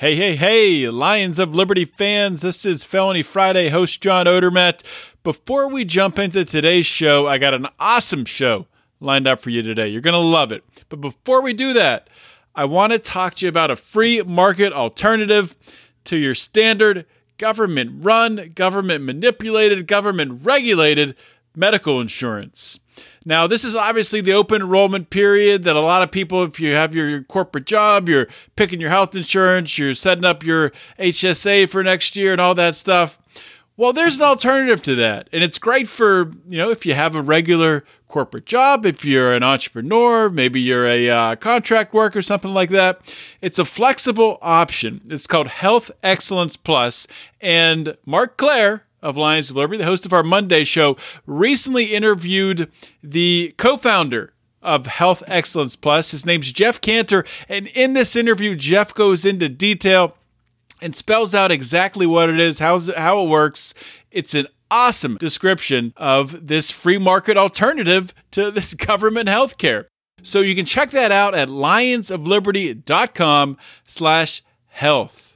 Hey, hey, hey, Lions of Liberty fans, this is Felony Friday host John Odermatt. Before we jump into today's show, I got an awesome show lined up for you today. You're going to love it. But before we do that, I want to talk to you about a free market alternative to your standard government run, government manipulated, government regulated medical insurance. Now, this is obviously the open enrollment period that a lot of people, if you have your corporate job, you're picking your health insurance, you're setting up your HSA for next year and all that stuff. Well, there's an alternative to that. And it's great for, you know, if you have a regular corporate job, if you're an entrepreneur, maybe you're a uh, contract worker, something like that. It's a flexible option. It's called Health Excellence Plus. And Marc Clair, of Lions of Liberty, the host of our Monday show, recently interviewed the co founder of Health Excellence Plus. His name's Jeff Cantor. And in this interview, Jeff goes into detail and spells out exactly what it is, how's, how it works. It's an awesome description of this free market alternative to this government health care. So you can check that out at lionsofliberty.com slash health.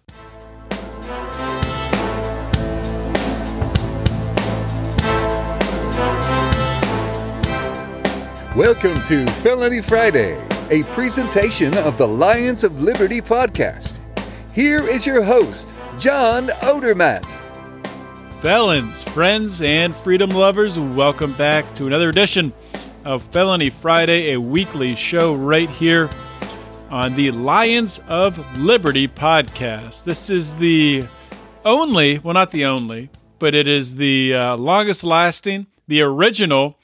Welcome to Felony Friday, a presentation of the Lions of Liberty podcast. Here is your host, John Odermatt. Felons, friends, and freedom lovers, welcome back to another edition of Felony Friday, a weekly show right here on the Lions of Liberty podcast. This is the only, well, not the only, but it is the uh, longest lasting, the original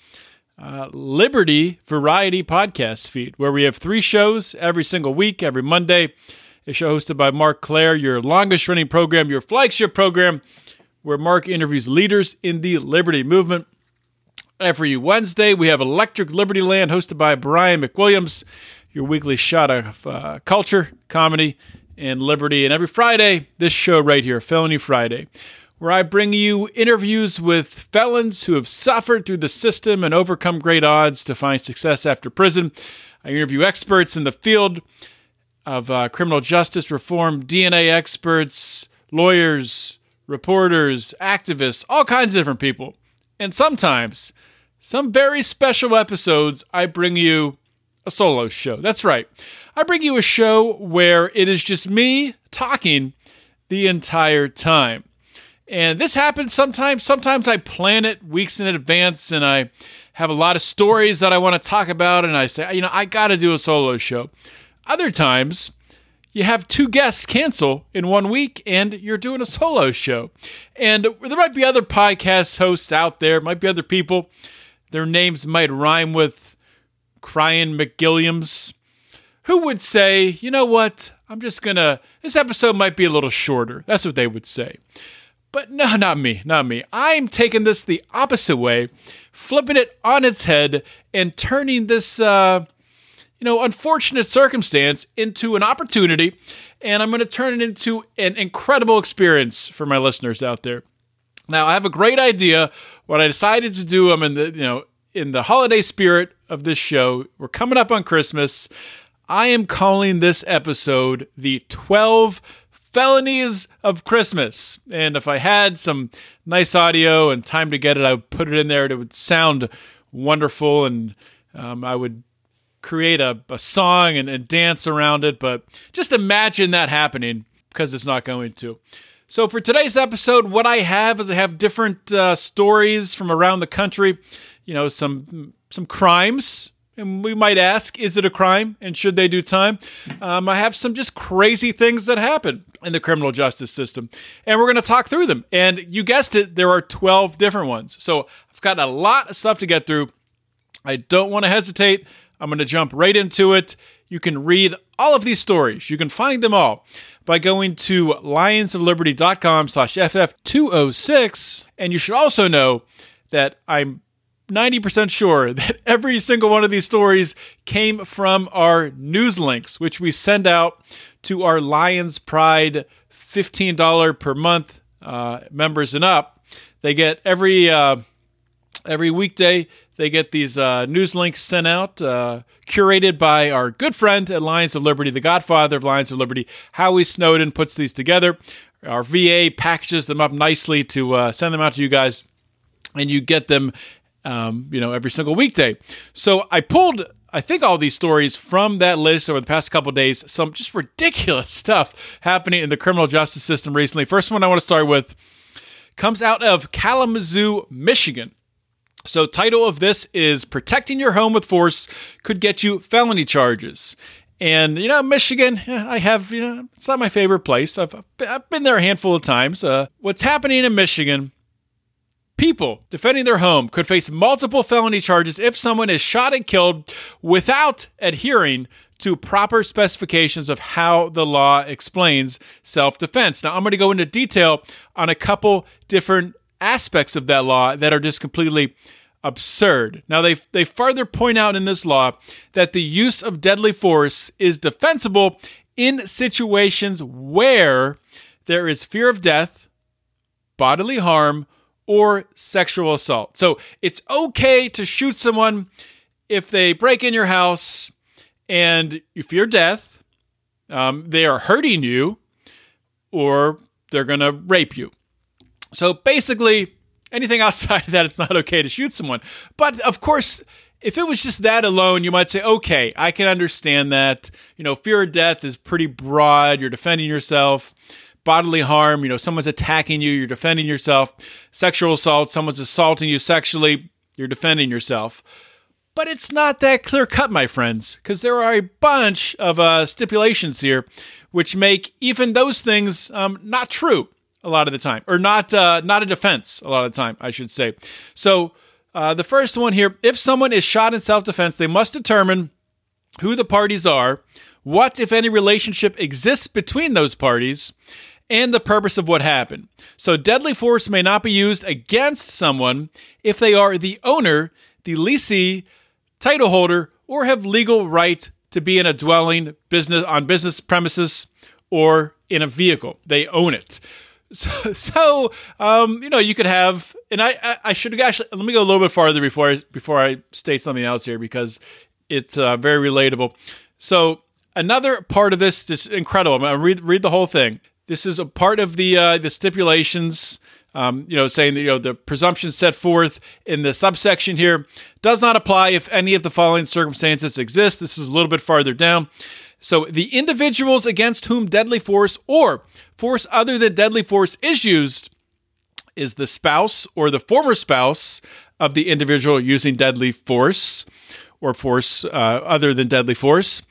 uh, Liberty Variety podcast feed, where we have three shows every single week, every Monday. A show hosted by Marc Clair, your longest running program, your flagship program, where Mark interviews leaders in the Liberty movement. Every Wednesday, we have Electric Liberty Land, hosted by Brian McWilliams, your weekly shot of uh, culture, comedy, and liberty. And every Friday, this show right here, Felony Friday, where I bring you interviews with felons who have suffered through the system and overcome great odds to find success after prison. I interview experts in the field of uh, criminal justice reform, DNA experts, lawyers, reporters, activists, all kinds of different people. And sometimes, some very special episodes, I bring you a solo show. That's right. I bring you a show where it is just me talking the entire time. And this happens sometimes. Sometimes I plan it weeks in advance and I have a lot of stories that I want to talk about. And I say, you know, I got to do a solo show. Other times, you have two guests cancel in one week and you're doing a solo show. And there might be other podcast hosts out there, might be other people. Their names might rhyme with Crying McGilliams, who would say, you know what? I'm just going to, this episode might be a little shorter. That's what they would say. But no, not me, not me. I'm taking this the opposite way, flipping it on its head and turning this, uh, you know, unfortunate circumstance into an opportunity. And I'm going to turn it into an incredible experience for my listeners out there. Now, I have a great idea. What I decided to do, I'm in the, you know, in the holiday spirit of this show. We're coming up on Christmas. I am calling this episode the 12 felonies of Christmas. And if I had some nice audio and time to get it, I would put it in there. It would sound wonderful, and um, I would create a, a song and, and dance around it. But just imagine that happening because it's not going to. So for today's episode, what I have is I have different uh, stories from around the country. You know, some some crimes and we might ask, is it a crime and should they do time? Um, I have some just crazy things that happen in the criminal justice system, and we're going to talk through them. And you guessed it, there are 12 different ones. So I've got a lot of stuff to get through. I don't want to hesitate. I'm going to jump right into it. You can read all of these stories. You can find them all by going to lionsofliberty.com slash ff206. And you should also know that I'm 90% sure that every single one of these stories came from our news links, which we send out to our Lions Pride $15 per month uh, members and up. They get every uh, every weekday They get these uh, news links sent out, uh, curated by our good friend at Lions of Liberty, the godfather of Lions of Liberty, Howie Snowden, puts these together. Our VA packages them up nicely to uh, send them out to you guys, and you get them, um, you know, every single weekday. So I pulled I think all these stories from that list over the past couple days, some just ridiculous stuff happening in the criminal justice system recently. First one I want to start with comes out of Kalamazoo, Michigan. So, title of this is Protecting Your Home with Force Could Get You Felony Charges. And, you know, Michigan, I have, you know, it's not my favorite place. I've, I've been there a handful of times. Uh, what's happening in Michigan People defending their home could face multiple felony charges if someone is shot and killed without adhering to proper specifications of how the law explains self defense. Now, I'm going to go into detail on a couple different aspects of that law that are just completely absurd. Now, they, they further point out in this law that the use of deadly force is defensible in situations where there is fear of death, bodily harm, or sexual assault. So it's okay to shoot someone if they break in your house and you fear death, um, they are hurting you, or they're going to rape you. So basically, anything outside of that, it's not okay to shoot someone. But of course, if it was just that alone, you might say, okay, I can understand that. You know, fear of death is pretty broad. You're defending yourself bodily harm, you know, someone's attacking you, you're defending yourself. Sexual assault, someone's assaulting you sexually, you're defending yourself. But it's not that clear cut, my friends, because there are a bunch of uh, stipulations here which make even those things um, not true a lot of the time, or not uh, not a defense a lot of the time, I should say. So uh, the first one here: if someone is shot in self defense, they must determine who the parties are, what, if any, relationship exists between those parties, and the purpose of what happened. So, deadly force may not be used against someone if they are the owner, the lessee, title holder, or have legal right to be in a dwelling, business on business premises, or in a vehicle. They own it. So, so um, you know, you could have, and I, I, I, should actually let me go a little bit farther before I before I state something else here because it's uh, very relatable. So, another part of this is incredible. I'm read read the whole thing. This is a part of the uh, the stipulations. Um, you know, saying that you know the presumption set forth in the subsection here does not apply if any of the following circumstances exist. This is a little bit farther down. So the individuals against whom deadly force or force other than deadly force is used is the spouse or the former spouse of the individual using deadly force or force uh, other than deadly force,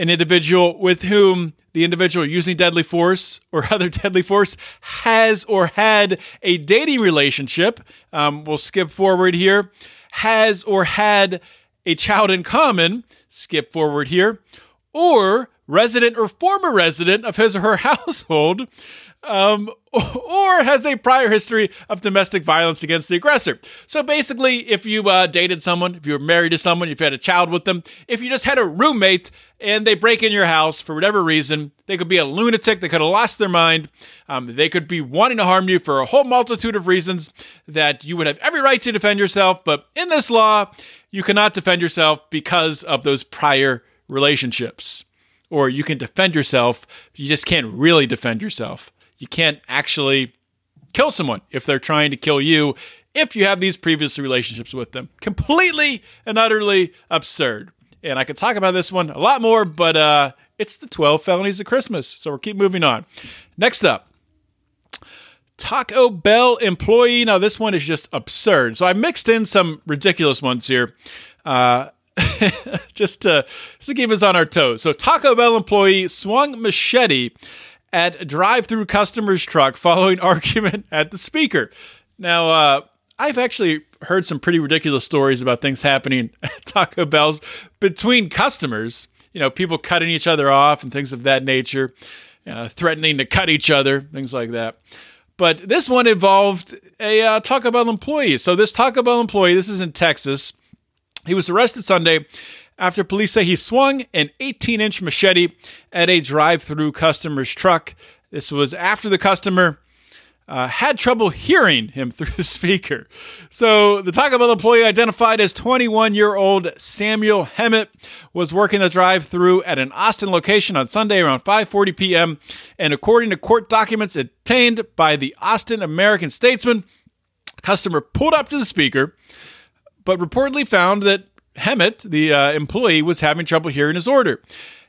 an individual with whom the individual using deadly force or other deadly force has or had a dating relationship. Um, we'll skip forward here. Has or had a child in common. Skip forward here. Or resident or former resident of his or her household um, or has a prior history of domestic violence against the aggressor. So basically, if you uh, dated someone, if you were married to someone, if you had a child with them, if you just had a roommate and they break in your house for whatever reason, they could be a lunatic, they could have lost their mind, um, they could be wanting to harm you for a whole multitude of reasons that you would have every right to defend yourself. But in this law, you cannot defend yourself because of those prior relationships. Or you can defend yourself, you just can't really defend yourself you can't actually kill someone if they're trying to kill you if you have these previous relationships with them. Completely and utterly absurd. And I could talk about this one a lot more, but uh, it's the 12 felonies of Christmas. So we'll keep moving on. Next up. Taco Bell employee. Now, this one is just absurd. So I mixed in some ridiculous ones here. Uh, just to, just to keep us on our toes. So, Taco Bell employee swung machete at drive-through customer's truck following argument at the speaker. Now, uh, I've actually heard some pretty ridiculous stories about things happening at Taco Bell's between customers. You know, people cutting each other off and things of that nature, uh, threatening to cut each other, things like that. But this one involved a uh, Taco Bell employee. So this Taco Bell employee, this is in Texas. He was arrested Sunday after police say he swung an 18 inch machete at a drive through customer's truck. This was after the customer uh, had trouble hearing him through the speaker. So the Taco Bell employee identified as 21 year old Samuel Hemmett was working the drive through at an Austin location on Sunday around 5:40 p.m. And according to court documents obtained by the Austin American Statesman, customer pulled up to the speaker, but reportedly found that Hemmett, the uh, employee, was having trouble hearing his order.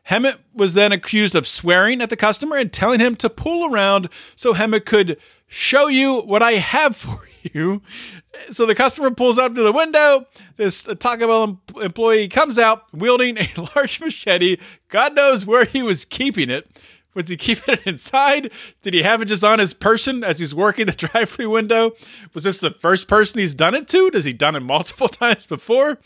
Hemmett was then accused of swearing at the customer and telling him to pull around so Hemmett could show you what I have for you. So the customer pulls up to the window. This Taco Bell employee comes out wielding a large machete. God knows where he was keeping it. Was he keeping it inside? Did he have it just on his person as he's working the drive-through window? Was this the first person he's done it to? Does he done it multiple times before?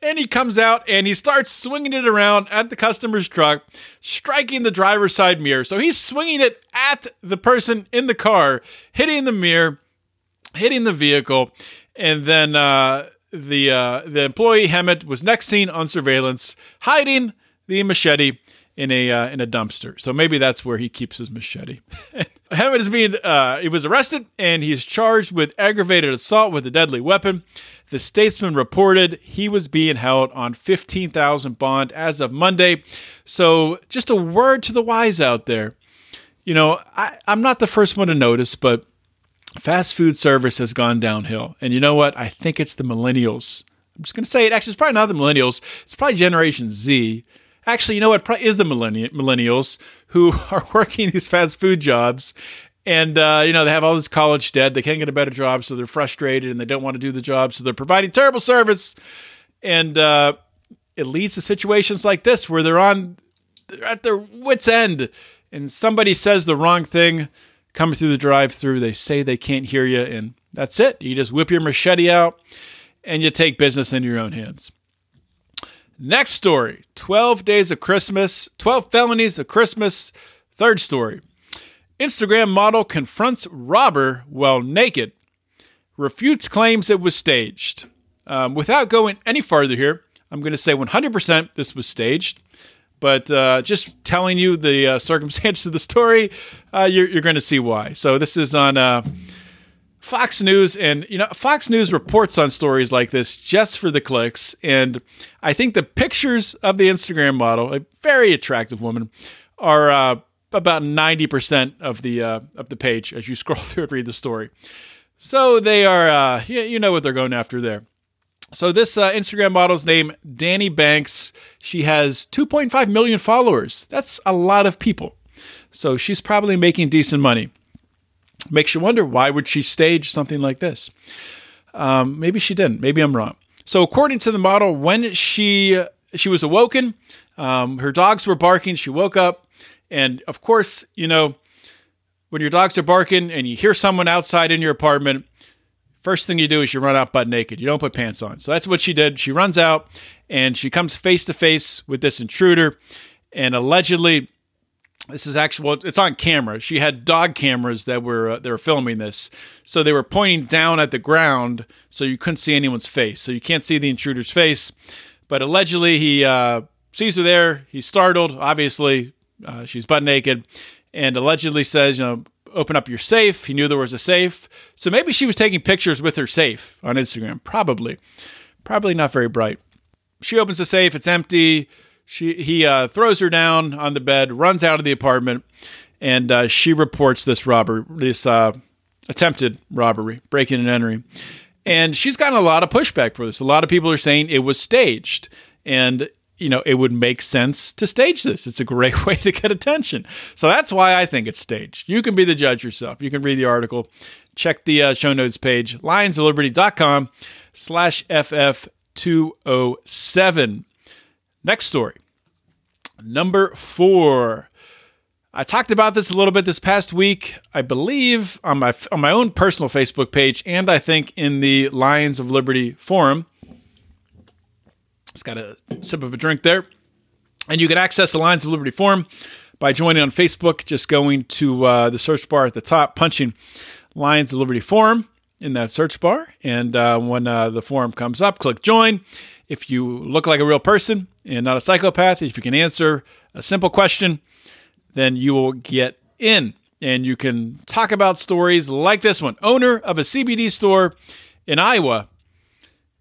And he comes out and he starts swinging it around at the customer's truck, striking the driver's side mirror. So he's swinging it at the person in the car, hitting the mirror, hitting the vehicle, and then uh, the uh, the employee Hemmett was next seen on surveillance hiding the machete in a uh, in a dumpster. So maybe that's where he keeps his machete. Hemmett is being uh, he was arrested and he is charged with aggravated assault with a deadly weapon. The Statesman reported he was being held on fifteen thousand bond as of Monday. So just a word to the wise out there. You know, I, I'm not the first one to notice, but fast food service has gone downhill. And you know what? I think it's the millennials. I'm just going to say it. Actually, it's probably not the millennials. It's probably Generation Z Actually, you know what? Probably is the millennials who are working these fast food jobs, and uh, you know they have all this college debt. They can't get a better job, so they're frustrated and they don't want to do the job, so they're providing terrible service, and uh, it leads to situations like this where they're on, they're at their wits' end, and somebody says the wrong thing coming through the drive-through. They say they can't hear you, and that's it. You just whip your machete out, and you take business into your own hands. Next story 12 Days of Christmas, 12 Felonies of Christmas. Third story Instagram model confronts robber while naked, refutes claims it was staged. Um, without going any farther here, I'm going to say 100% this was staged. But uh, just telling you the uh, circumstance of the story, uh, you're, you're going to see why. So this is on uh, Fox News and you know Fox News reports on stories like this just for the clicks and I think the pictures of the Instagram model, a very attractive woman, are uh, about 90% of the uh, of the page as you scroll through and read the story. So they are uh, you, know what they're going after there. So this uh, Instagram model's name Danny Banks. She has 2.5 million followers. That's a lot of people. So she's probably making decent money. Makes you wonder why would she stage something like this? Um, maybe she didn't. Maybe I'm wrong. So according to the model, when she she was awoken, um, her dogs were barking. She woke up, and of course, you know, when your dogs are barking and you hear someone outside in your apartment, first thing you do is you run out butt naked. You don't put pants on. So that's what she did. She runs out and she comes face to face with this intruder, and allegedly this is actual it's on camera. She had dog cameras that were uh, they were filming this. So they were pointing down at the ground so you couldn't see anyone's face. So you can't see the intruder's face. But allegedly he uh, sees her there. He's startled obviously. Uh, she's butt naked. And allegedly says you know open up your safe. He knew there was a safe. So maybe she was taking pictures with her safe on instagram. Probably. Probably not very bright. She opens the safe. It's empty she he uh, throws her down on the bed, runs out of the apartment, and uh, she reports this robber, this uh, attempted robbery, breaking and entering. And she's gotten a lot of pushback for this. A lot of people are saying it was staged, and you know it would make sense to stage this. It's a great way to get attention. So that's why I think it's staged. You can be the judge yourself. You can read the article. Check the uh, show notes page, lionsofliberty.com slash FF207. Next story. Number four. I talked about this a little bit this past week, I believe, on my on my own personal Facebook page, and I think in the Lions of Liberty forum. Just got a sip of a drink there, and you can access the Lions of Liberty forum by joining on Facebook. Just going to uh, the search bar at the top, punching Lions of Liberty forum in that search bar, and uh, when uh, the forum comes up, click join. If you look like a real person and not a psychopath, if you can answer a simple question, then you will get in. and you can talk about stories like this one. Owner of a CBD store in Iowa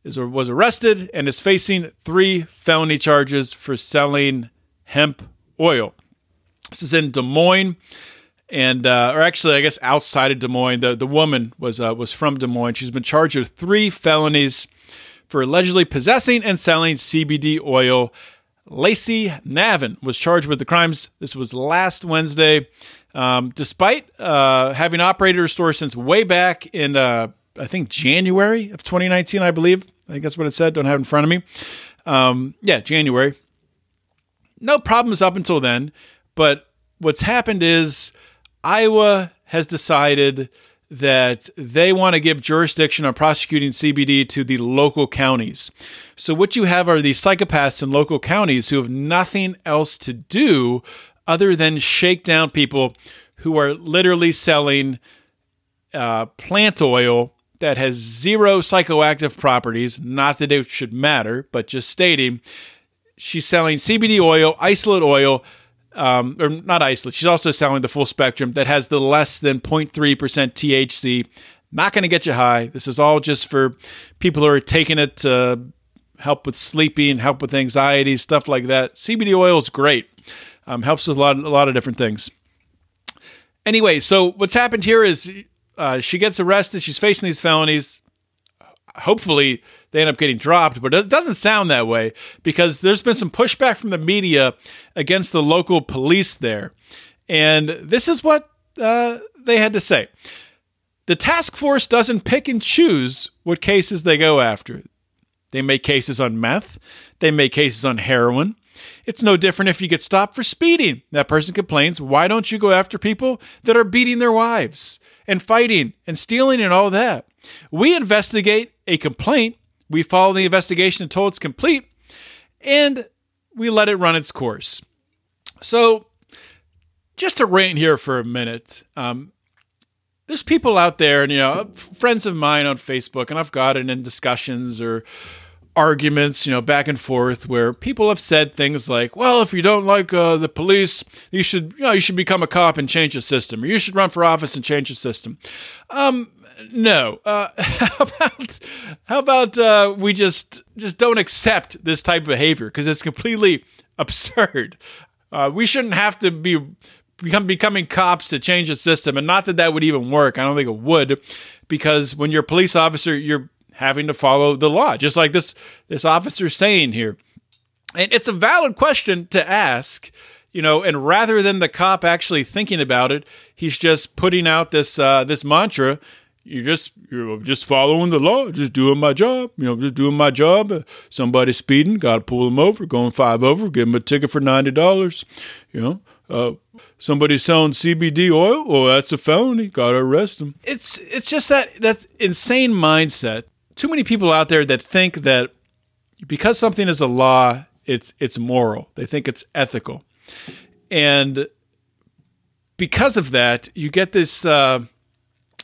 is was arrested and is facing three felony charges for selling hemp oil. This is in Des Moines, and uh, or actually, I guess outside of Des Moines. The the woman was uh, was from Des Moines. She's been charged with three felonies for allegedly possessing and selling CBD oil. Lacey Navin was charged with the crimes. This was last Wednesday. Um, despite uh, having operated her store since way back in, uh, I think, January of 2019, I believe. I think that's what it said. Don't have it in front of me. Um, yeah, January. No problems up until then. But what's happened is Iowa has decided that they want to give jurisdiction on prosecuting CBD to the local counties. So, what you have are these psychopaths in local counties who have nothing else to do other than shake down people who are literally selling uh, plant oil that has zero psychoactive properties. Not that it should matter, but just stating she's selling CBD oil, isolate oil, um, or not isolate. She's also selling the full spectrum that has the less than 0.3% THC. Not going to get you high. This is all just for people who are taking it to help with sleeping, help with anxiety, stuff like that. CBD oil is great. Um, helps with a lot, a lot of different things. Anyway, so what's happened here is uh, she gets arrested. She's facing these felonies. Hopefully, they end up getting dropped, but it doesn't sound that way because there's been some pushback from the media against the local police there. And this is what uh, they had to say. The task force doesn't pick and choose what cases they go after. They make cases on meth, they make cases on heroin. It's no different if you get stopped for speeding. That person complains, why don't you go after people that are beating their wives and fighting and stealing and all that? We investigate a complaint we follow the investigation until it's complete, and we let it run its course. So, just to rant here for a minute, um, there's people out there, and you know, friends of mine on Facebook, and I've gotten in discussions or arguments, you know, back and forth, where people have said things like, "Well, if you don't like uh, the police, you should, you know, you should become a cop and change the system, or you should run for office and change the system." Um, no. Uh, how about how about uh, we just just don't accept this type of behavior because it's completely absurd. Uh, we shouldn't have to be become becoming cops to change the system, and not that that would even work. I don't think it would, because when you're a police officer, you're having to follow the law, just like this this officer saying here. And it's a valid question to ask you know, and rather than the cop actually thinking about it, he's just putting out this uh, this mantra you just you're just following the law, just doing my job. You know, just doing my job. Somebody speeding, got to pull them over. Going five over, give them a ticket for ninety dollars. You know, uh, somebody selling CBD oil, oh, that's a felony. Got to arrest them. It's it's just that that insane mindset. Too many people out there that think that because something is a law, it's it's moral. They think it's ethical, and because of that, you get this. Uh,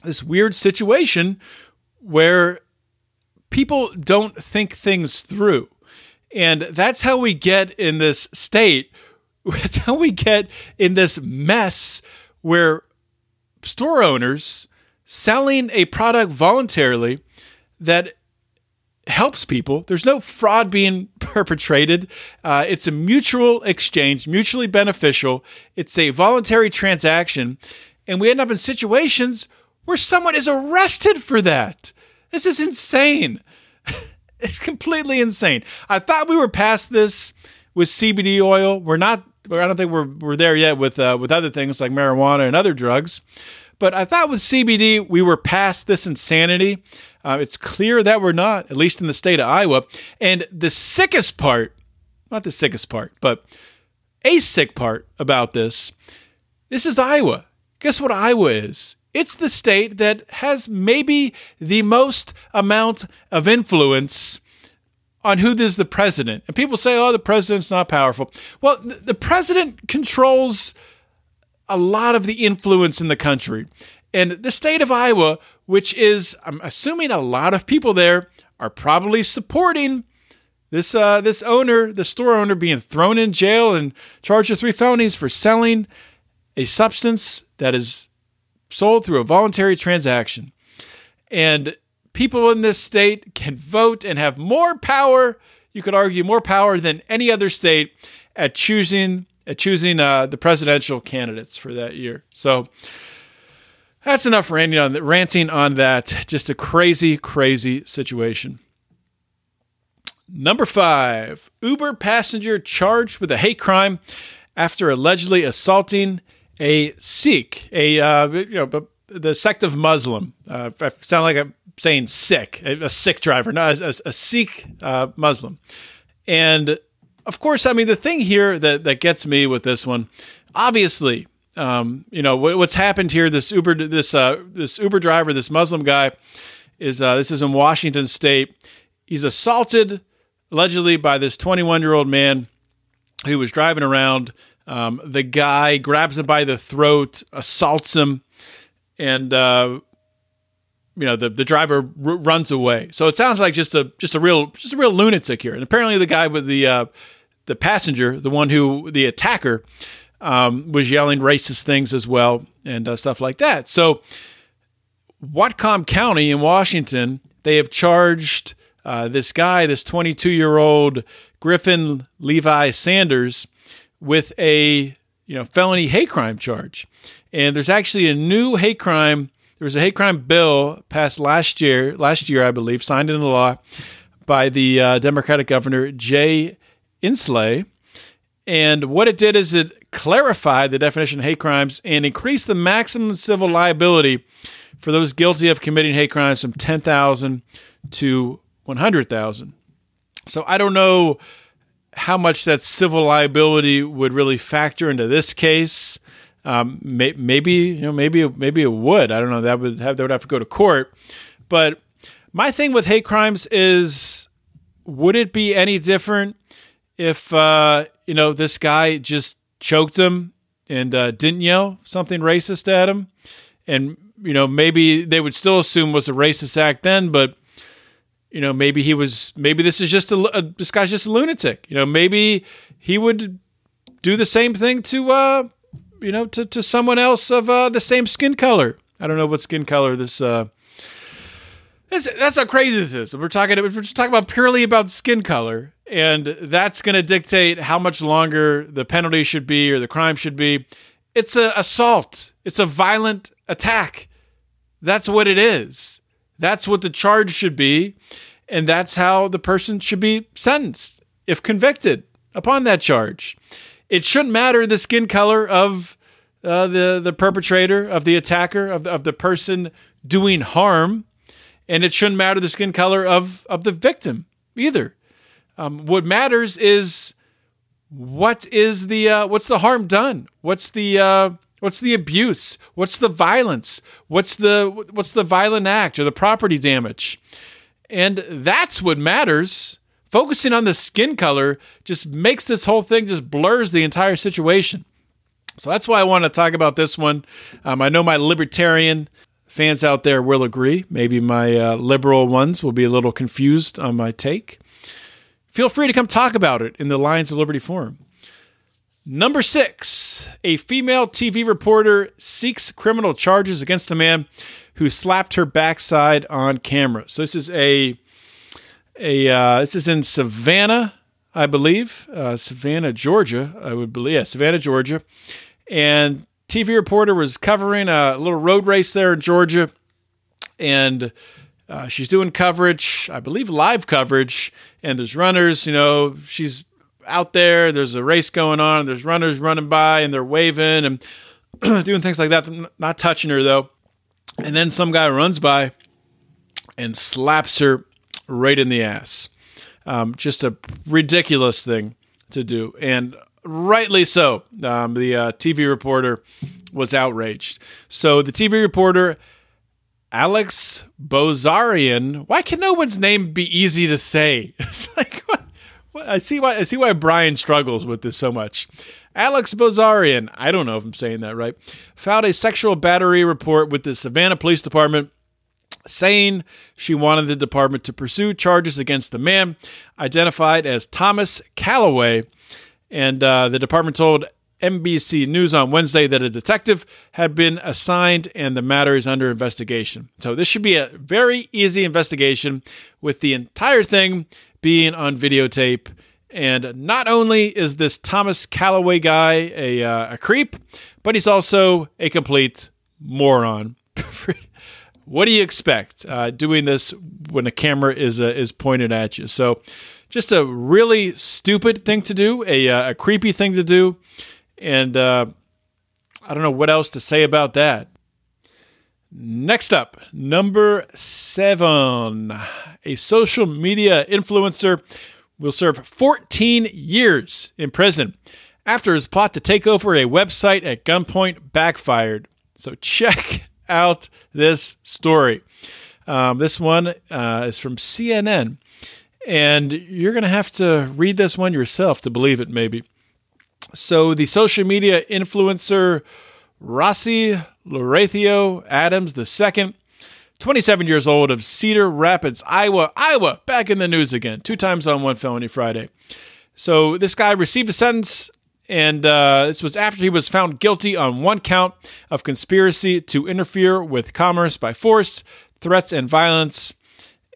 this weird situation where people don't think things through. And that's how we get in this state. That's how we get in this mess where store owners selling a product voluntarily that helps people. There's no fraud being perpetrated. Uh, it's a mutual exchange, mutually beneficial. It's a voluntary transaction. And we end up in situations where someone is arrested for that. This is insane. it's completely insane. I thought we were past this with CBD oil. We're not. I don't think we're we're there yet with uh, with other things like marijuana and other drugs. But I thought with CBD we were past this insanity. Uh, it's clear that we're not, at least in the state of Iowa. And the sickest part, not the sickest part, but a sick part about this, this is Iowa. Guess what Iowa is? It's the state that has maybe the most amount of influence on who is the president. And people say, oh, the president's not powerful. Well, the president controls a lot of the influence in the country. And the state of Iowa, which is, I'm assuming a lot of people there are probably supporting this uh, this owner, the store owner, being thrown in jail and charged with three felonies for selling a substance that is sold through a voluntary transaction. And people in this state can vote and have more power, you could argue more power than any other state at choosing at choosing uh, the presidential candidates for that year. So that's enough ranting on, ranting on that. Just a crazy, crazy situation. Number five Uber passenger charged with a hate crime after allegedly assaulting a Sikh, a uh, you know, the sect of Muslim. Uh, I sound like I'm saying Sikh, a, Sikh driver, not a, a Sikh uh, Muslim. And of course, I mean the thing here that that gets me with this one, obviously, um, you know what's happened here. This Uber, this uh, this Uber driver, this Muslim guy, is uh, this is in Washington State. He's assaulted allegedly by this 21 year old man who was driving around. Um, the guy grabs him by the throat, assaults him, and uh, you know the the driver r- runs away. So it sounds like just a just a real just a real lunatic here. And apparently the guy with the uh, the passenger, the one who the attacker, um, was yelling racist things as well and uh, stuff like that. So Whatcom County in Washington, they have charged uh, this guy, this 22 year old Griffin Levi Sanders, with a you know felony hate crime charge. And there's actually a new hate crime. There was a hate crime bill passed last year, last year I believe, signed into law by the uh, Democratic governor Jay Inslee. And what it did is it clarified the definition of hate crimes and increased the maximum civil liability for those guilty of committing hate crimes from 10,000 to 100,000. So I don't know how much that civil liability would really factor into this case. Um, may, maybe you know, maybe maybe it would. I don't know. That would have that would have to go to court. But my thing with hate crimes is, would it be any different if uh, you know this guy just choked him and uh, didn't yell something racist at him, and you know maybe they would still assume was a racist act then, but you know, maybe he was, maybe this is just a, a, this guy's just a lunatic. You know, maybe he would do the same thing to, uh, you know, to, to someone else of uh, the same skin color. I don't know what skin color this, uh, that's, that's how crazy this is. We're talking, we're just talking about purely about skin color, and that's going to dictate how much longer the penalty should be or the crime should be. It's a assault. It's a violent attack. That's what it is. That's what the charge should be. And that's how the person should be sentenced if convicted upon that charge. It shouldn't matter the skin color of uh, the, the perpetrator, of the attacker, of the, of the person doing harm. And it shouldn't matter the skin color of, of the victim either. Um, what matters is what is the uh, what's the harm done? What's the uh, What's the abuse? What's the violence? What's the what's the violent act or the property damage? And that's what matters. Focusing on the skin color just makes this whole thing just blurs the entire situation. So that's why I want to talk about this one. Um, I know my libertarian fans out there will agree. Maybe my uh, liberal ones will be a little confused on my take. Feel free to come talk about it in the Lions of Liberty Forum. Number six, a female TV reporter seeks criminal charges against a man who slapped her backside on camera. So this is a a uh, this is in Savannah, I believe, uh, Savannah, Georgia. I would believe, yeah, Savannah, Georgia. And TV reporter was covering a little road race there in Georgia, and uh, she's doing coverage, I believe, live coverage. And there's runners, you know, she's out there. There's a race going on. There's runners running by and they're waving and doing things like that. Not touching her though. And then some guy runs by and slaps her right in the ass. Um, just a ridiculous thing to do, and rightly so. Um, the uh, TV reporter was outraged. So the TV reporter. Alex Bozarjian. Why can no one's name be easy to say? It's like? I see why I see why Brian struggles with this so much. Alex Bozarjian, I don't know if I'm saying that right, filed a sexual battery report with the Savannah Police Department saying she wanted the department to pursue charges against the man identified as Thomas Callaway. And uh, the department told NBC News on Wednesday that a detective had been assigned and the matter is under investigation. So, this should be a very easy investigation with the entire thing being on videotape. And not only is this Thomas Callaway guy a, uh, a creep, but he's also a complete moron. what do you expect uh, doing this when a camera is uh, is pointed at you? So, just a really stupid thing to do, a, uh, a creepy thing to do. And uh, I don't know what else to say about that. Next up, number seven. A social media influencer will serve 14 years in prison after his plot to take over a website at gunpoint backfired. So check out this story. Um, this one uh, is from CNN. And you're going to have to read this one yourself to believe it, maybe. So, the social media influencer Rossi Lorathio Adams II, 27 years old of Cedar Rapids, Iowa, Iowa, back in the news again, two times on one felony Friday. So, this guy received a sentence, and uh, this was after he was found guilty on one count of conspiracy to interfere with commerce by force, threats, and violence.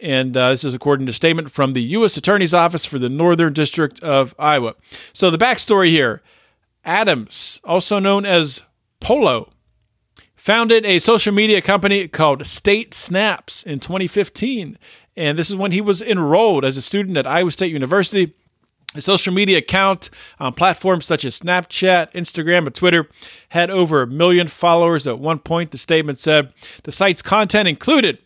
And uh, this is according to a statement from the U.S. Attorney's Office for the Northern District of Iowa. So the backstory here Adams, also known as Polo, founded a social media company called State Snaps in 2015. And this is when he was enrolled as a student at Iowa State University. His social media account on platforms such as Snapchat, Instagram, and Twitter had over a million followers at one point. The statement said the site's content included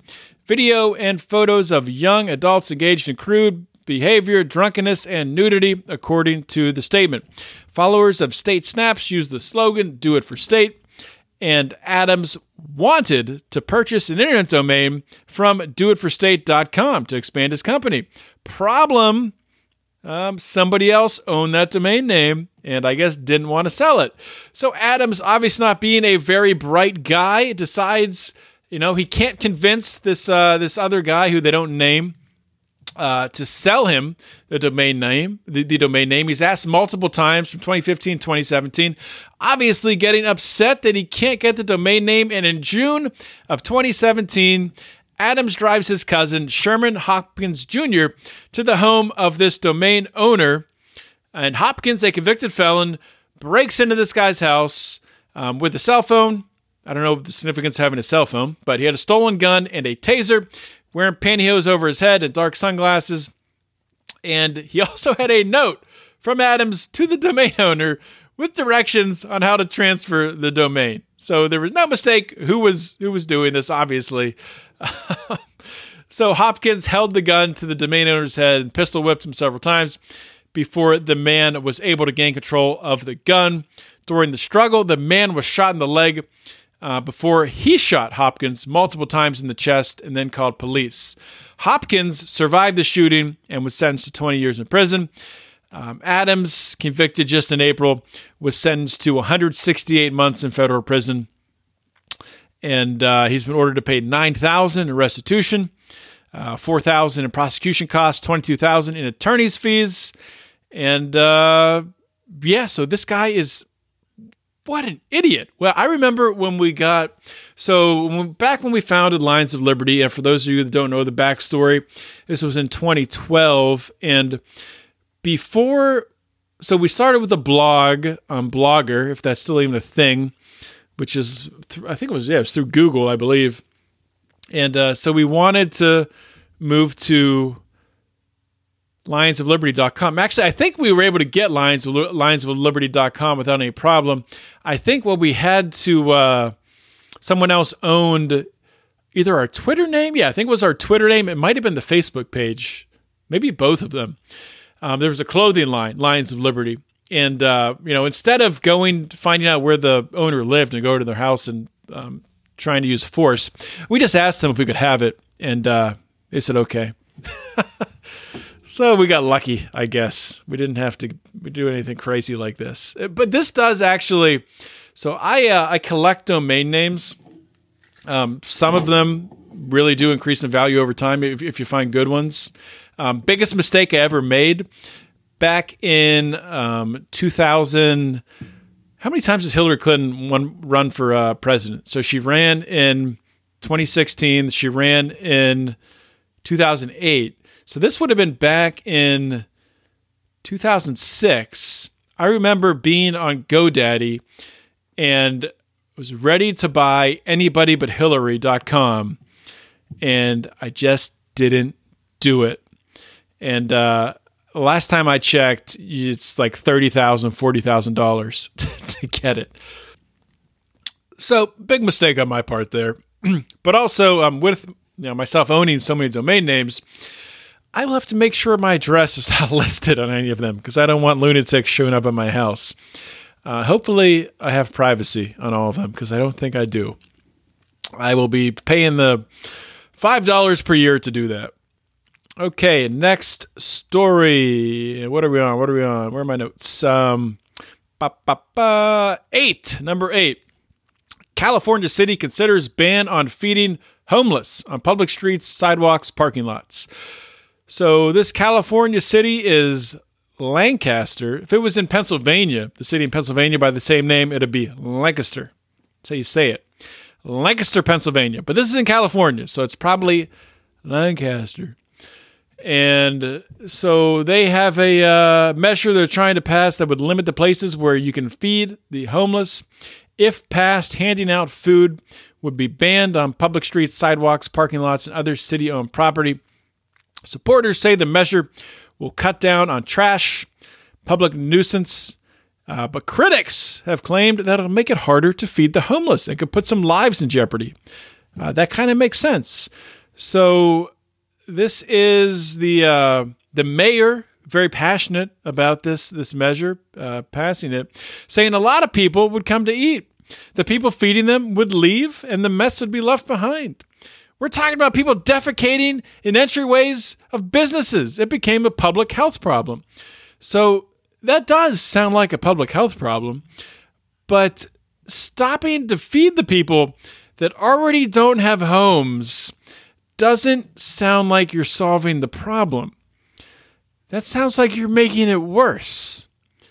video and photos of young adults engaged in crude behavior, drunkenness, and nudity, according to the statement. Followers of State Snaps use the slogan, Do It for State. And Adams wanted to purchase an internet domain from doitforstate.com to expand his company. Problem um, somebody else owned that domain name and I guess didn't want to sell it. So Adams, obviously not being a very bright guy, decides you know, he can't convince this uh, this other guy who they don't name uh, to sell him the domain name. The, the domain name. He's asked multiple times from 2015, 2017. Obviously, getting upset that he can't get the domain name. And in June of 2017, Adams drives his cousin Sherman Hopkins Jr. to the home of this domain owner. And Hopkins, a convicted felon, breaks into this guy's house um, with a cell phone I don't know the significance of having a cell phone, but he had a stolen gun and a taser, wearing pantyhose over his head and dark sunglasses. And he also had a note from Adams to the domain owner with directions on how to transfer the domain. So there was no mistake who was who was doing this, obviously. so Hopkins held the gun to the domain owner's head and pistol whipped him several times before the man was able to gain control of the gun. During the struggle, the man was shot in the leg uh, before he shot Hopkins multiple times in the chest and then called police. Hopkins survived the shooting and was sentenced to 20 years in prison. Um, Adams, convicted just in April, was sentenced to 168 months in federal prison, and uh, he's been ordered to pay 9,000 in restitution, uh, 4,000 in prosecution costs, 22,000 in attorney's fees, and uh, yeah, so this guy is what an idiot. Well, I remember when we got so back when we founded Lions of Liberty, and for those of you that don't know the backstory, this was in 2012, and before, so we started with a blog on Blogger, if that's still even a thing, which is I think it was yeah, it was through Google, I believe, and uh, so we wanted to move to lionsofliberty.com. Actually, I think we were able to get lions of, lionsofliberty.com without any problem. I think what we had to, uh, someone else owned either our Twitter name. Yeah, I think it was our Twitter name. It might have been the Facebook page, maybe both of them. Um, there was a clothing line, Lions of Liberty. And, uh, you know, instead of going, finding out where the owner lived and go to their house and um, trying to use force, we just asked them if we could have it. And uh, they said, okay. So we got lucky, I guess. We didn't have to do anything crazy like this. Uh, but this does actually. So I uh, I collect domain names. Um, some of them really do increase in value over time if, if you find good ones. Um, biggest mistake I ever made back in um, 2000. how many times has Hillary Clinton won, run for uh, president? So she ran in 2016. She ran in 2008. So this would have been back in 2006. I remember being on GoDaddy and was ready to buy anybodybutHillary.com and I just didn't do it. And uh, last time I checked, it's like $30,000, $40,000 to get it. So, big mistake on my part there. but also, um, with you know myself owning so many domain names, I will have to make sure my address is not listed on any of them because I don't want lunatics showing up at my house. Uh, hopefully, I have privacy on all of them because I don't think I do. I will be paying the $5 per year to do that. Okay, next story. What are we on? What are we on? Where are my notes? Um, ba, ba, ba. eight. Number eight. California City considers ban on feeding homeless on public streets, sidewalks, parking lots. So this California city is Lancaster. If it was in Pennsylvania, the city in Pennsylvania by the same name, it'd be Lancaster. That's how you say it. Lancaster, Pennsylvania. But this is in California, so it's probably Lancaster. And so they have a uh, measure they're trying to pass that would limit the places where you can feed the homeless. If passed, handing out food would be banned on public streets, sidewalks, parking lots, and other city owned property. Supporters say the measure will cut down on trash, public nuisance, uh, but critics have claimed that it'll make it harder to feed the homeless and could put some lives in jeopardy. Uh, that kind of makes sense. So this is the uh, the mayor very passionate about this this measure, uh, passing it, saying a lot of people would come to eat. The people feeding them would leave, and the mess would be left behind. We're talking about people defecating in entryways of businesses. It became a public health problem. So that does sound like a public health problem, but stopping to feed the people that already don't have homes doesn't sound like you're solving the problem. That sounds like you're making it worse. It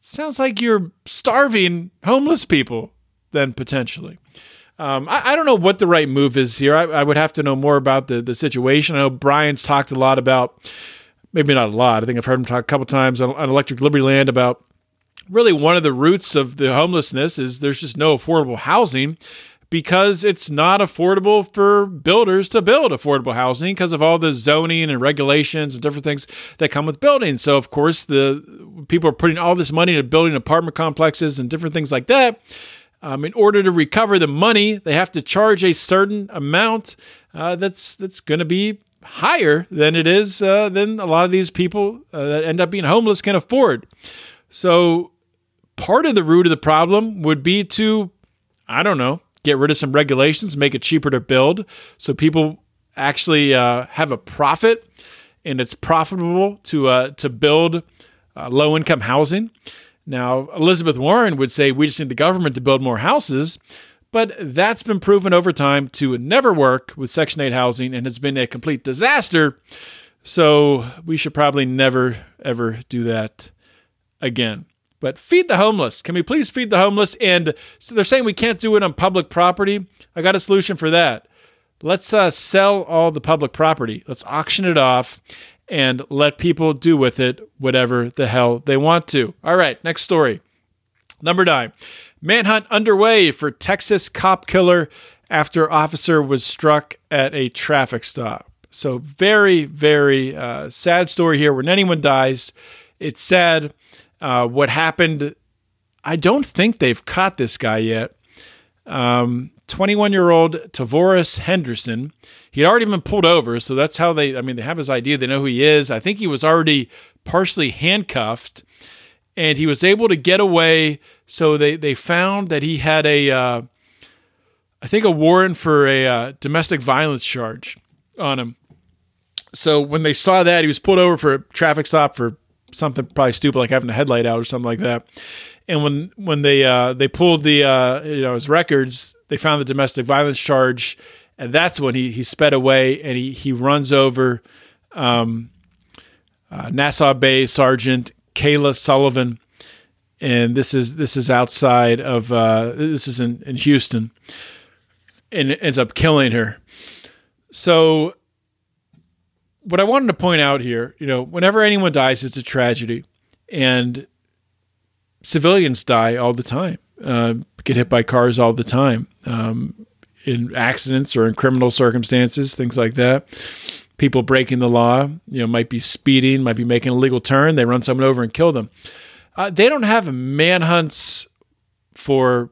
sounds like you're starving homeless people, then potentially. Um, I, I, don't know what the right move is here. I, I, would have to know more about the, the situation. I know Brian's talked a lot about, maybe not a lot. I think I've heard him talk a couple times on, on Electric Liberty Land about really one of the roots of the homelessness is there's just no affordable housing because it's not affordable for builders to build affordable housing because of all the zoning and regulations and different things that come with building. So of course the people are putting all this money into building apartment complexes and different things like that. Um, in order to recover the money, they have to charge a certain amount uh, that's that's going to be higher than it is uh, than a lot of these people uh, that end up being homeless can afford. So part of the root of the problem would be to, I don't know, get rid of some regulations, make it cheaper to build, so people actually uh, have a profit, and it's profitable to uh, to build uh, low income housing. Now, Elizabeth Warren would say we just need the government to build more houses, but that's been proven over time to never work with Section 8 housing and has been a complete disaster. So we should probably never, ever do that again. But feed the homeless. Can we please feed the homeless? And so they're saying we can't do it on public property. I got a solution for that. Let's uh, sell all the public property. Let's auction it off and let people do with it whatever the hell they want to. All right, next story. Number nine manhunt underway for Texas cop killer after officer was struck at a traffic stop. So, very, very uh, sad story here. When anyone dies, it's sad. Uh, what happened, I don't think they've caught this guy yet. Um, 21 year old Tavores Henderson. He'd already been pulled over, so that's how they, I mean, they have his idea. They know who he is. I think he was already partially handcuffed and he was able to get away. So they, they found that he had a, uh, I think, a warrant for a uh, domestic violence charge on him. So when they saw that, he was pulled over for a traffic stop for something probably stupid like having a headlight out or something like that. And when when they uh, they pulled the uh, you know his records, they found the domestic violence charge, and that's when he he sped away and he he runs over um, uh, Nassau Bay Sergeant Kaila Sullivan, and this is this is outside of uh, this is in, in Houston, and ends up killing her. So, what I wanted to point out here, you know, whenever anyone dies, it's a tragedy, and civilians die all the time, uh, get hit by cars all the time, um, in accidents or in criminal circumstances, things like that. People breaking the law, you know, might be speeding, might be making a legal turn. They run someone over and kill them. Uh, they don't have manhunts for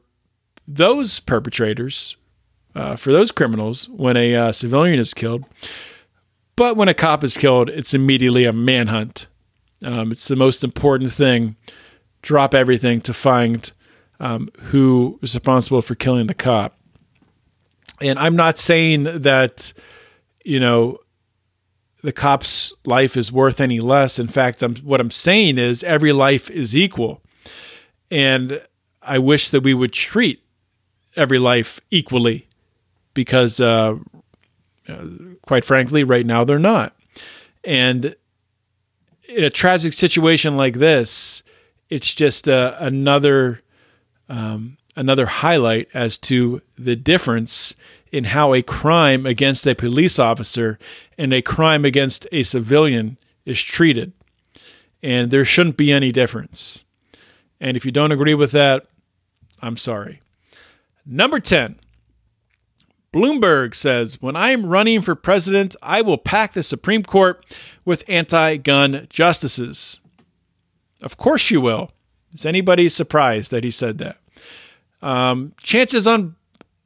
those perpetrators, uh, for those criminals, when a uh, civilian is killed. But when a cop is killed, it's immediately a manhunt. Um, it's the most important thing. Drop everything to find um, who is responsible for killing the cop. And I'm not saying that, you know, the cop's life is worth any less. In fact, I'm, what I'm saying is every life is equal. And I wish that we would treat every life equally because, uh, quite frankly, right now they're not. And in a tragic situation like this, it's just uh, another um, another highlight as to the difference in how a crime against a police officer and a crime against a civilian is treated. And there shouldn't be any difference. And if you don't agree with that, I'm sorry. Number 10. Bloomberg says, When I'm running for president, I will pack the Supreme Court with anti gun justices. Of course you will. Is anybody surprised that he said that? Um, chances on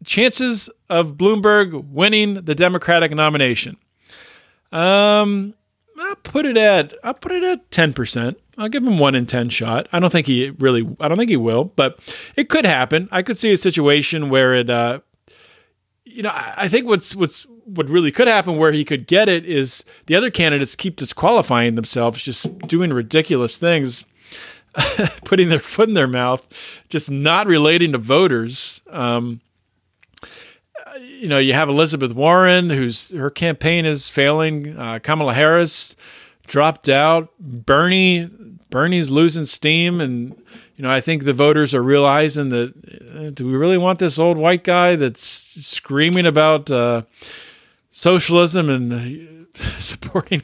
chances of Bloomberg winning the Democratic nomination. Um, I'll put it at I'll put it at ten percent. I'll give him one in ten shot. I don't think he really I don't think he will, but it could happen. I could see a situation where it uh you know, I, I think what's what's what really could happen where he could get it is the other candidates keep disqualifying themselves, just doing ridiculous things, putting their foot in their mouth, just not relating to voters. Um, you know, you have Elizabeth Warren, who's her campaign is failing. Uh, Kamala Harris dropped out. Bernie, Bernie's losing steam, and you know, I think the voters are realizing that uh, do we really want this old white guy that's screaming about uh, socialism and supporting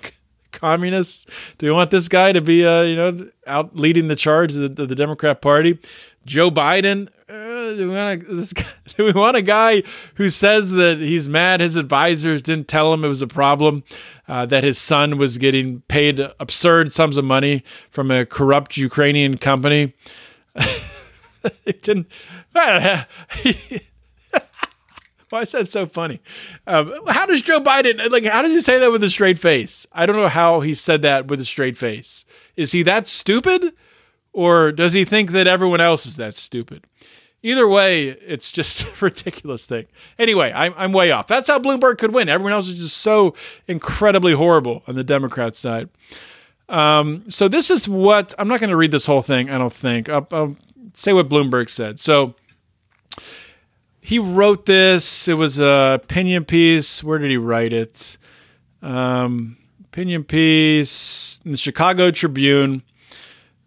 communists? Do we want this guy to be, uh, you know, out leading the charge of the, of the Democrat Party? Joe Biden, do we want a, guy, do we want a guy who says that he's mad his advisors didn't tell him it was a problem, uh, that his son was getting paid absurd sums of money from a corrupt Ukrainian company? it didn't. Why is that so funny? Um, how does Joe Biden like? How does he say that with a straight face? I don't know how he said that with a straight face. Is he that stupid, or does he think that everyone else is that stupid? Either way, it's just a ridiculous thing. Anyway, I'm, I'm way off. That's how Bloomberg could win. Everyone else is just so incredibly horrible on the Democrat side. Um, so this is what I'm not going to read this whole thing. I don't think. I'll, I'll say what Bloomberg said. So he wrote this. It was a opinion piece. Where did he write it? Um, opinion piece in the Chicago Tribune.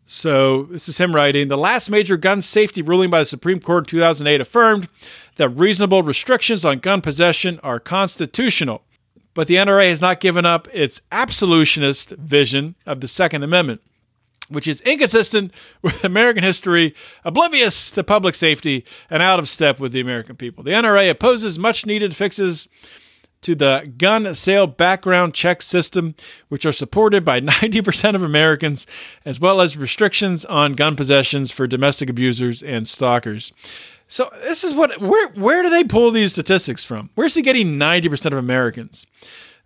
So this is him writing. The last major gun safety ruling by the Supreme Court in 2008 affirmed that reasonable restrictions on gun possession are constitutional. But the NRA has not given up its absolutionist vision of the Second Amendment, which is inconsistent with American history, oblivious to public safety, and out of step with the American people. The NRA opposes much needed fixes to the gun sale background check system, which are supported by 90% of Americans, as well as restrictions on gun possessions for domestic abusers and stalkers. So this is what where where do they pull these statistics from? Where's he getting 90% of Americans?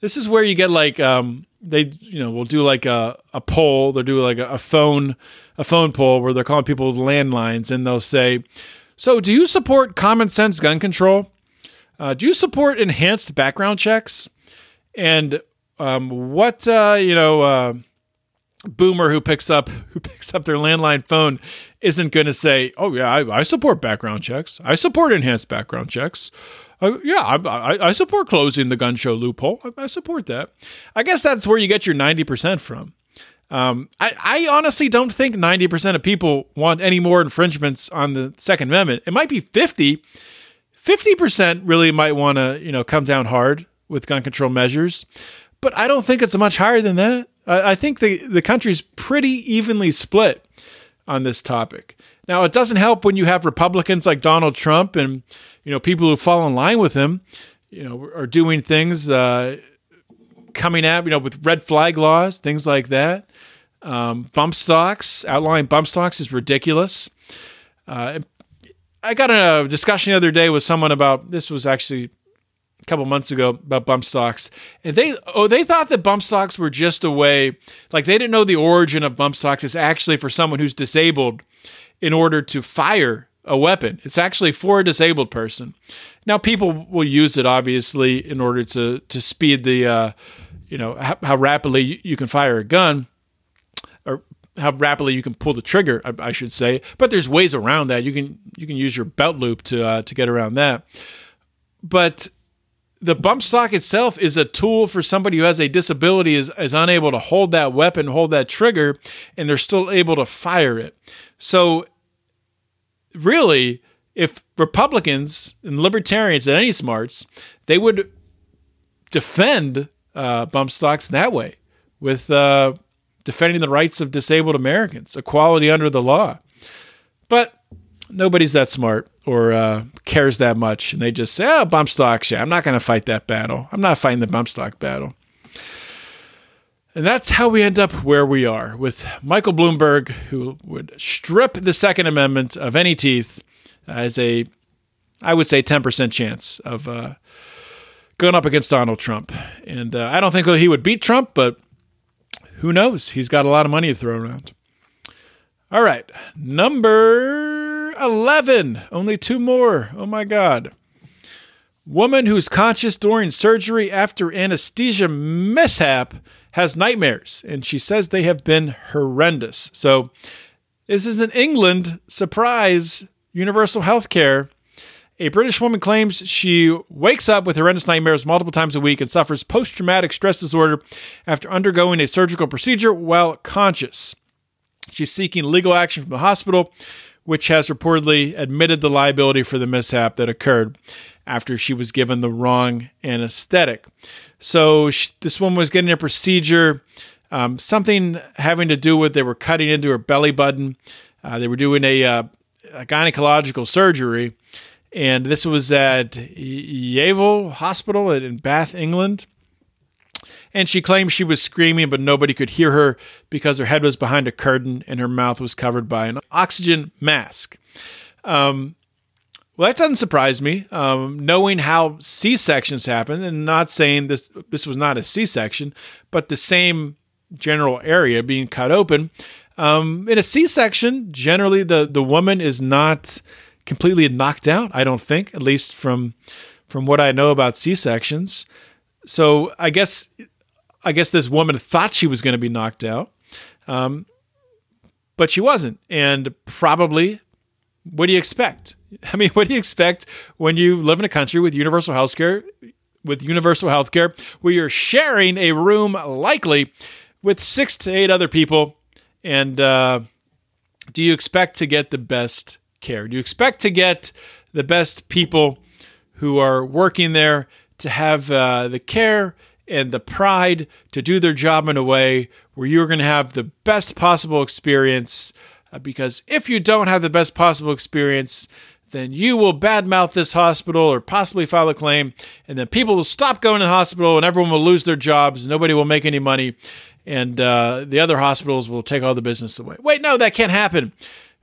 This is where you get like um, they you know will do like a, a poll, they'll do like a, a phone a phone poll where they're calling people with landlines and they'll say, "So, do you support common sense gun control?" Uh, do you support enhanced background checks? And um, what uh, you know, uh, boomer who picks up who picks up their landline phone isn't going to say, "Oh yeah, I, I, support background checks. I support enhanced background checks." Uh, yeah, I, I, support closing the gun show loophole. I, I, support that. I guess that's where you get your ninety percent from. Um, I, honestly don't think 90% of people want any more infringements on the Second Amendment. It might be 50. 50% really might want to, you know, come down hard with gun control measures, but I don't think it's much higher than that. I, I think the, the country's pretty evenly split on this topic. Now, it doesn't help when you have Republicans like Donald Trump and, you know, people who fall in line with him, you know, are doing things, uh, coming out, you know, with red flag laws, things like that. Um, bump stocks, outlawing bump stocks is ridiculous. Uh, I got a discussion the other day with someone about this was actually a couple months ago about bump stocks, and they oh they thought that bump stocks were just a way like they didn't know the origin of bump stocks is actually for someone who's disabled in order to fire a weapon. It's actually for a disabled person. Now people will use it obviously in order to to speed the uh, you know how, how rapidly you can fire a gun or how rapidly you can pull the trigger, I, I, should say. But there's ways around that. You can you can use your belt loop to uh, to get around that. But the bump stock itself is a tool for somebody who has a disability is, is unable to hold that weapon, hold that trigger, and they're still able to fire it. So really, if Republicans and libertarians and any smarts, they would defend uh, bump stocks that way with uh, defending the rights of disabled Americans, equality under the law. But nobody's that smart or uh, cares that much, and they just say, "Oh, bump stocks. Yeah, I'm not going to fight that battle. I'm not fighting the bump stock battle." And that's how we end up where we are with Michael Bloomberg, who would strip the Second Amendment of any teeth as a, I would say, 10% chance of uh, going up against Donald Trump. And uh, I don't think he would beat Trump, but who knows? He's got a lot of money to throw around. All right, number 11. Only two more. Oh my God. Woman who's conscious during surgery after anesthesia mishap has nightmares, and she says they have been horrendous. So, this is in England. Surprise! Universal healthcare a British woman claims she wakes up with horrendous nightmares multiple times a week and suffers post traumatic stress disorder after undergoing a surgical procedure while conscious. She's seeking legal action from the hospital, which has reportedly admitted the liability for the mishap that occurred after she was given the wrong anesthetic. So she, this woman was getting a procedure, um, something having to do with they were cutting into her belly button. Uh, they were doing a, uh, a gynecological surgery and this was at Yeovil Hospital in Bath, England. And she claimed she was screaming, but nobody could hear her because her head was behind a curtain and her mouth was covered by an oxygen mask. Um, well, that doesn't surprise me. Um, knowing how C sections happen, and not saying this this was not a C section, but the same general area being cut open. Um, in a C section, generally the the woman is not completely knocked out. I don't think, at least from from what I know about C sections. So I guess I guess this woman thought she was going to be knocked out, um, but she wasn't. And probably, what do you expect? I mean, what do you expect when you live in a country with universal health care? With universal health care, where you're sharing a room likely with six to eight other people, and uh, do you expect to get the best care? Do you expect to get the best people who are working there to have uh, the care and the pride to do their job in a way where you're going to have the best possible experience? Uh, because if you don't have the best possible experience, then you will badmouth this hospital or possibly file a claim, and then people will stop going to the hospital, and everyone will lose their jobs. Nobody will make any money, and uh, the other hospitals will take all the business away. Wait, no, that can't happen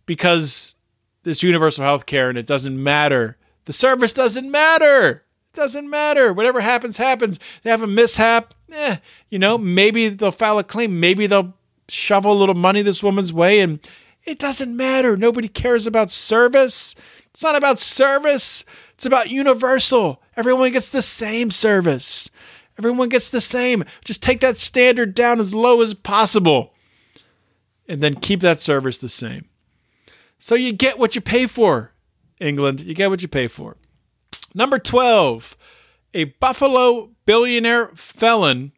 because this universal health care and it doesn't matter. The service doesn't matter. Doesn't matter. Whatever happens, happens. They have a mishap. Eh, you know, maybe they'll file a claim. Maybe they'll shovel a little money this woman's way and it doesn't matter. Nobody cares about service. It's not about service. It's about universal. Everyone gets the same service. Everyone gets the same. Just take that standard down as low as possible and then keep that service the same. So you get what you pay for, England. You get what you pay for. Number 12, a Buffalo billionaire felon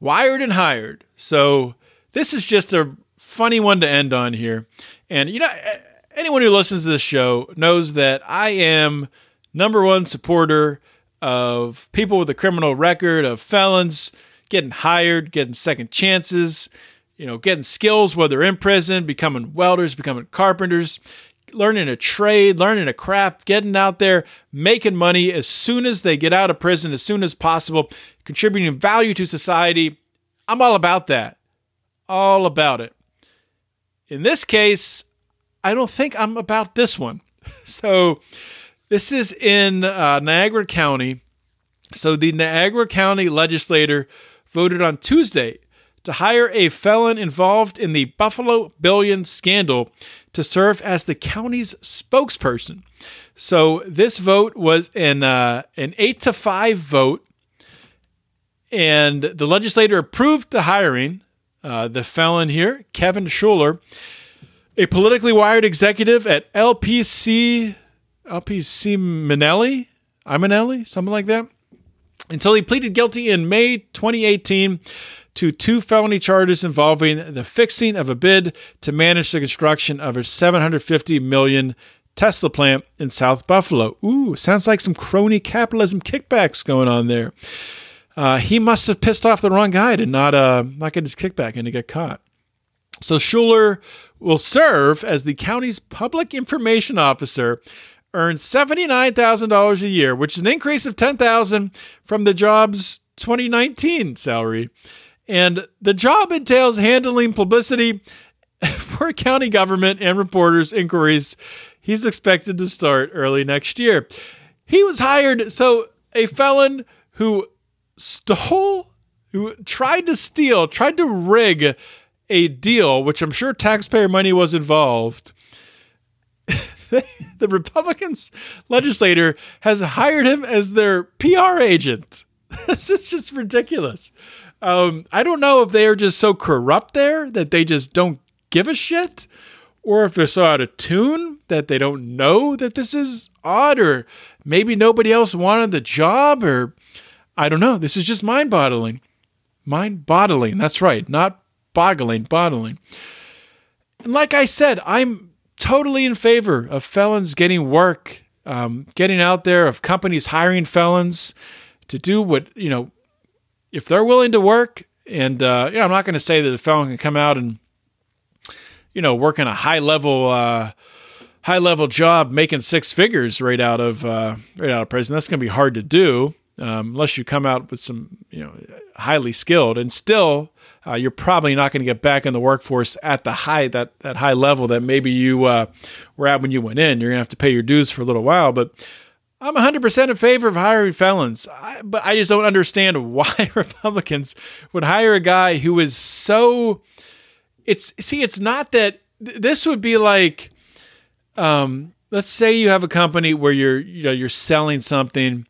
wired and hired. So this is just a funny one to end on here. And, you know, anyone who listens to this show knows that I am number one supporter of people with a criminal record, of felons getting hired, getting second chances, you know, getting skills while they're in prison, becoming welders, becoming carpenters, learning a trade, learning a craft, getting out there, making money as soon as they get out of prison, as soon as possible, contributing value to society. I'm all about that. All about it. In this case, I don't think I'm about this one. So, this is in uh, Niagara County. So, the Niagara County legislator voted on Tuesday to hire a felon involved in the Buffalo Billion scandal to serve as the county's spokesperson. So this vote was an uh, an eight to five vote, and the legislator approved the hiring. Uh, the felon here, Kevin Schuler, a politically wired executive at LPC LPC Manelli, Imanelli, something like that, until he pleaded guilty in May 2018 to two felony charges involving the fixing of a bid to manage the construction of a 750 million Tesla plant in South Buffalo. Ooh, sounds like some crony capitalism kickbacks going on there. Uh, he must have pissed off the wrong guy to not uh, not get his kickback and to get caught. So Schuler will serve as the county's public information officer, earns $79,000 a year, which is an increase of 10000 from the job's 2019 salary. And the job entails handling publicity for county government and reporters' inquiries. He's expected to start early next year. He was hired, so a felon who stole, who tried to steal, tried to rig a deal, which I'm sure taxpayer money was involved. the Republicans legislator has hired him as their PR agent. this is just ridiculous. Um, I don't know if they are just so corrupt there that they just don't give a shit, or if they're so out of tune that they don't know that this is odd, or maybe nobody else wanted the job, or I don't know. This is just mind boggling. Mind boggling. That's right. Not boggling, bottling. And like I said, I'm totally in favor of felons getting work, um, getting out there, of companies hiring felons to do what, you know, if they're willing to work, and uh, you know, I'm not going to say that a felon can come out and you know work in a high level uh, high level job making six figures right out of uh, right out of prison. That's going to be hard to do um, unless you come out with some you know highly skilled, and still uh, you're probably not going to get back in the workforce at the high that that high level that maybe you uh, were at when you went in. You're going to have to pay your dues for a little while, but I'm 100% in favor of hiring felons, I, but I just don't understand why Republicans would hire a guy who is so. It's see, it's not that this would be like, um, let's say you have a company where you're you know you're selling something,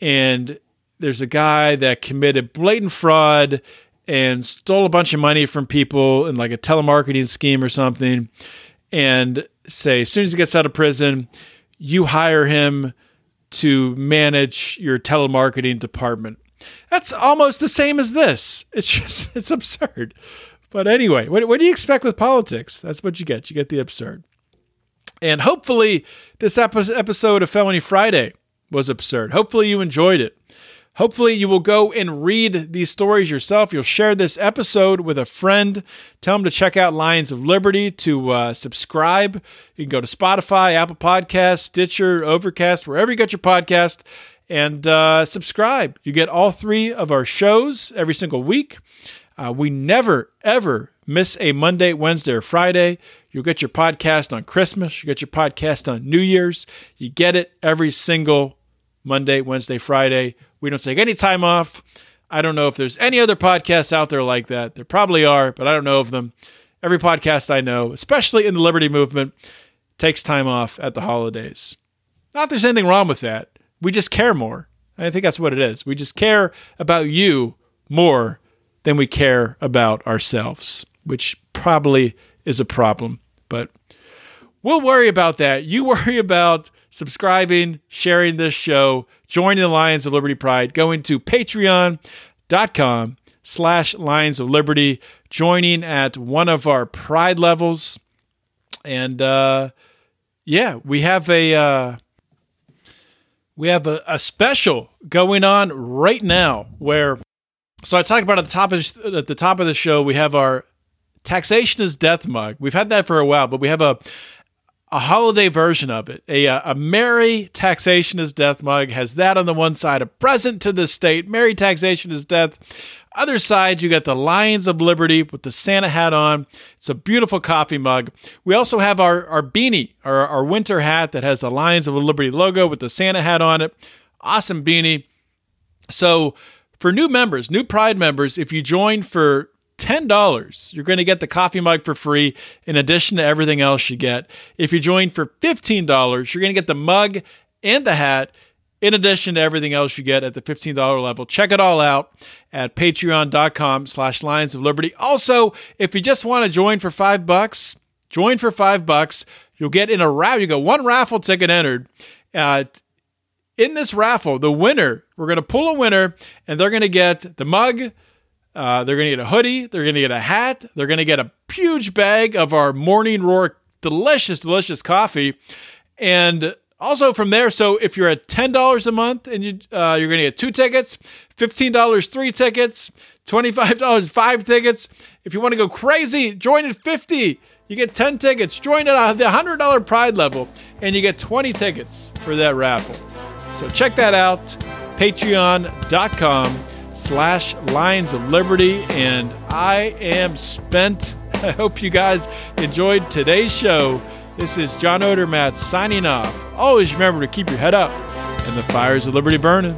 and there's a guy that committed blatant fraud and stole a bunch of money from people in like a telemarketing scheme or something, and say as soon as he gets out of prison, you hire him to manage your telemarketing department. That's almost the same as this. It's just, it's absurd. But anyway, what, what do you expect with politics? That's what you get. You get the absurd. And hopefully, this episode of Felony Friday was absurd. Hopefully, you enjoyed it. Hopefully, you will go and read these stories yourself. You'll share this episode with a friend. Tell them to check out Lions of Liberty, to uh, subscribe. You can go to Spotify, Apple Podcasts, Stitcher, Overcast, wherever you get your podcast, and uh, subscribe. You get all three of our shows every single week. Uh, we never, ever miss a Monday, Wednesday, or Friday. You'll get your podcast on Christmas. You get your podcast on New Year's. You get it every single Monday, Wednesday, Friday we don't take any time off. I don't know if there's any other podcasts out there like that. There probably are, but I don't know of them. Every podcast I know, especially in the Liberty movement, takes time off at the holidays. Not there's anything wrong with that. We just care more. I think that's what it is. We just care about you more than we care about ourselves, which probably is a problem. But we'll worry about that. You worry about subscribing, sharing this show, joining the Lions of Liberty Pride, going to patreon.com slash Lions of Liberty, joining at one of our pride levels. And uh, yeah, we have a uh, we have a, a special going on right now where so I talked about at the top of at the top of the show we have our taxation is death mug. We've had that for a while, but we have a a holiday version of it. A, uh, a merry taxation is death mug has that on the one side, a present to the state, merry taxation is death. Other side, you got the Lions of Liberty with the Santa hat on. It's a beautiful coffee mug. We also have our, our beanie, our, our winter hat that has the Lions of Liberty logo with the Santa hat on it. Awesome beanie. So, for new members, new Pride members, if you join for $10, you're going to get the coffee mug for free in addition to everything else you get. If you join for $15, you're going to get the mug and the hat in addition to everything else you get at the $15 level. Check it all out at patreon.com slash lions of liberty. Also, if you just want to join for five bucks, join for five bucks. You'll get in a raffle. You got one raffle ticket entered. Uh, in this raffle, the winner, we're going to pull a winner, and they're going to get the mug. Uh, they're going to get a hoodie. They're going to get a hat. They're going to get a huge bag of our Morning Roar delicious, delicious coffee. And also from there, so if you're at ten dollars a month and you uh, you're going to get two tickets, fifteen dollars three tickets, twenty five dollars five tickets. If you want to go crazy, join at fifty. You get ten tickets. Join at the hundred dollar Pride level, and you get twenty tickets for that raffle. So check that out. Patreon.com slash Lions of Liberty. And I am spent. I hope you guys enjoyed today's show. This is John Odermatt signing off. Always remember to keep your head up and the fires of liberty burning.